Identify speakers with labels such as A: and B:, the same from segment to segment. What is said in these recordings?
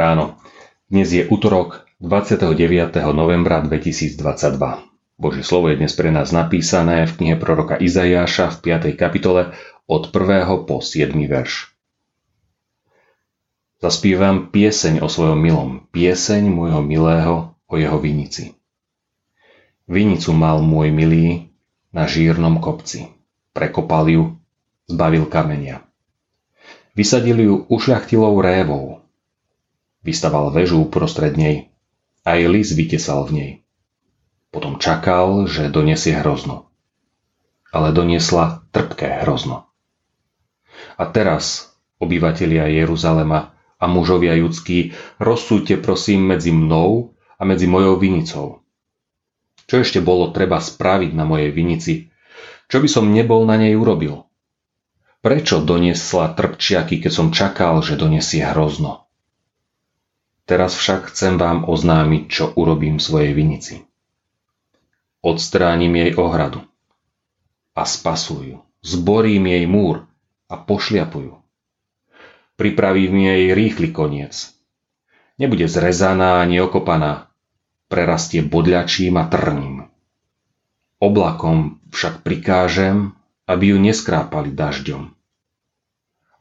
A: Dnes je útorok 29. novembra 2022. Božie slovo je dnes pre nás napísané v knihe proroka Izajáša v 5. kapitole od 1. po 7. verš. Zaspívam pieseň o svojom milom, pieseň môjho milého o jeho vinici. Vinicu mal môj milý na žírnom kopci. Prekopal ju, zbavil kamenia. Vysadili ju ušľachtilou révou, Vystaval väžu uprostred nej. Aj lis vytesal v nej. Potom čakal, že donesie hrozno. Ale doniesla trpké hrozno. A teraz, obyvatelia Jeruzalema a mužovia judskí, rozsúďte prosím medzi mnou a medzi mojou vinicou. Čo ešte bolo treba spraviť na mojej vinici? Čo by som nebol na nej urobil? Prečo doniesla trpčiaky, keď som čakal, že donesie hrozno? Teraz však chcem vám oznámiť, čo urobím svojej vinici. Odstránim jej ohradu a spasujú. Zborím jej múr a pošliapujú. Pripravím jej rýchly koniec. Nebude zrezaná ani okopaná, prerastie bodľačím a trním. Oblakom však prikážem, aby ju neskrápali dažďom.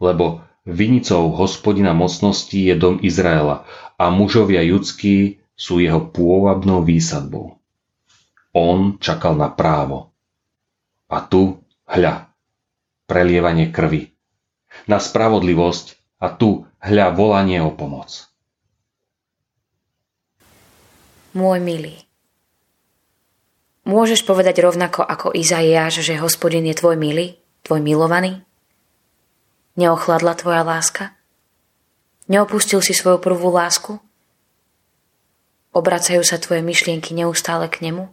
A: Lebo Vinicou hospodina mocností je dom Izraela a mužovia judskí sú jeho pôvabnou výsadbou. On čakal na právo. A tu, hľa, prelievanie krvi. Na spravodlivosť a tu, hľa, volanie o pomoc.
B: Môj milý, môžeš povedať rovnako ako Izaiáš, že hospodin je tvoj milý, tvoj milovaný? Neochladla tvoja láska? Neopustil si svoju prvú lásku? Obracajú sa tvoje myšlienky neustále k nemu?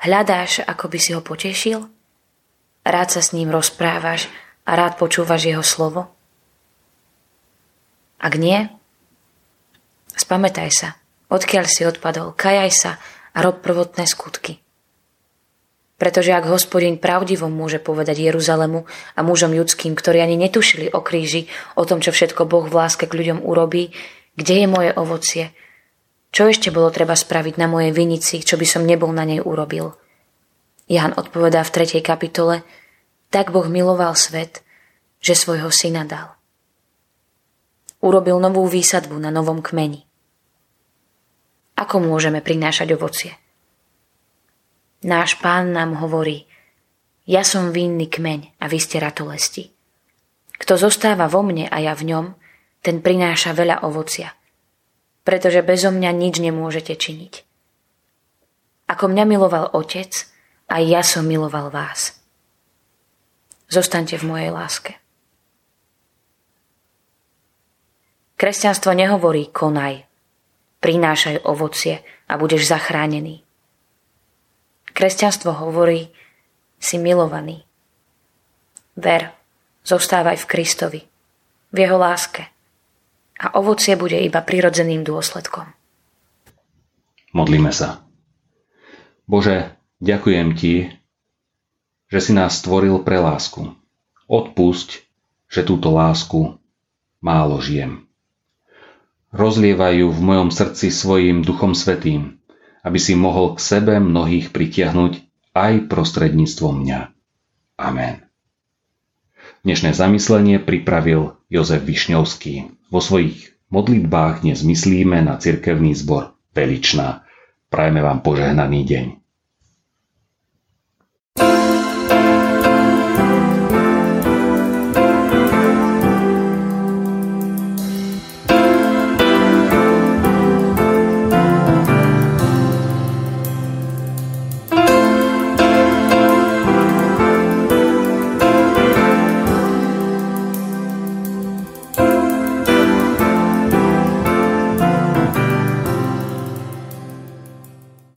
B: Hľadáš, ako by si ho potešil? Rád sa s ním rozprávaš a rád počúvaš jeho slovo? Ak nie, spamätaj sa, odkiaľ si odpadol, kajaj sa a rob prvotné skutky. Pretože ak hospodin pravdivo môže povedať Jeruzalemu a mužom ľudským, ktorí ani netušili o kríži, o tom, čo všetko Boh v láske k ľuďom urobí, kde je moje ovocie? Čo ešte bolo treba spraviť na mojej vinici, čo by som nebol na nej urobil? Jan odpovedá v 3. kapitole, tak Boh miloval svet, že svojho syna dal. Urobil novú výsadbu na novom kmeni. Ako môžeme prinášať ovocie? Náš pán nám hovorí, ja som vinný kmeň a vy ste ratolesti. Kto zostáva vo mne a ja v ňom, ten prináša veľa ovocia, pretože bezo mňa nič nemôžete činiť. Ako mňa miloval Otec, aj ja som miloval vás. Zostaňte v mojej láske. Kresťanstvo nehovorí konaj, prinášaj ovocie a budeš zachránený. Kresťanstvo hovorí, si milovaný. Ver, zostávaj v Kristovi, v jeho láske a ovocie bude iba prirodzeným dôsledkom.
A: Modlíme sa. Bože, ďakujem Ti, že si nás stvoril pre lásku. Odpusť, že túto lásku málo žijem. Rozlievajú v mojom srdci svojim duchom svetým, aby si mohol k sebe mnohých pritiahnuť aj prostredníctvom mňa. Amen. Dnešné zamyslenie pripravil Jozef Višňovský. Vo svojich modlitbách dnes myslíme na cirkevný zbor Veličná. Prajeme vám požehnaný deň.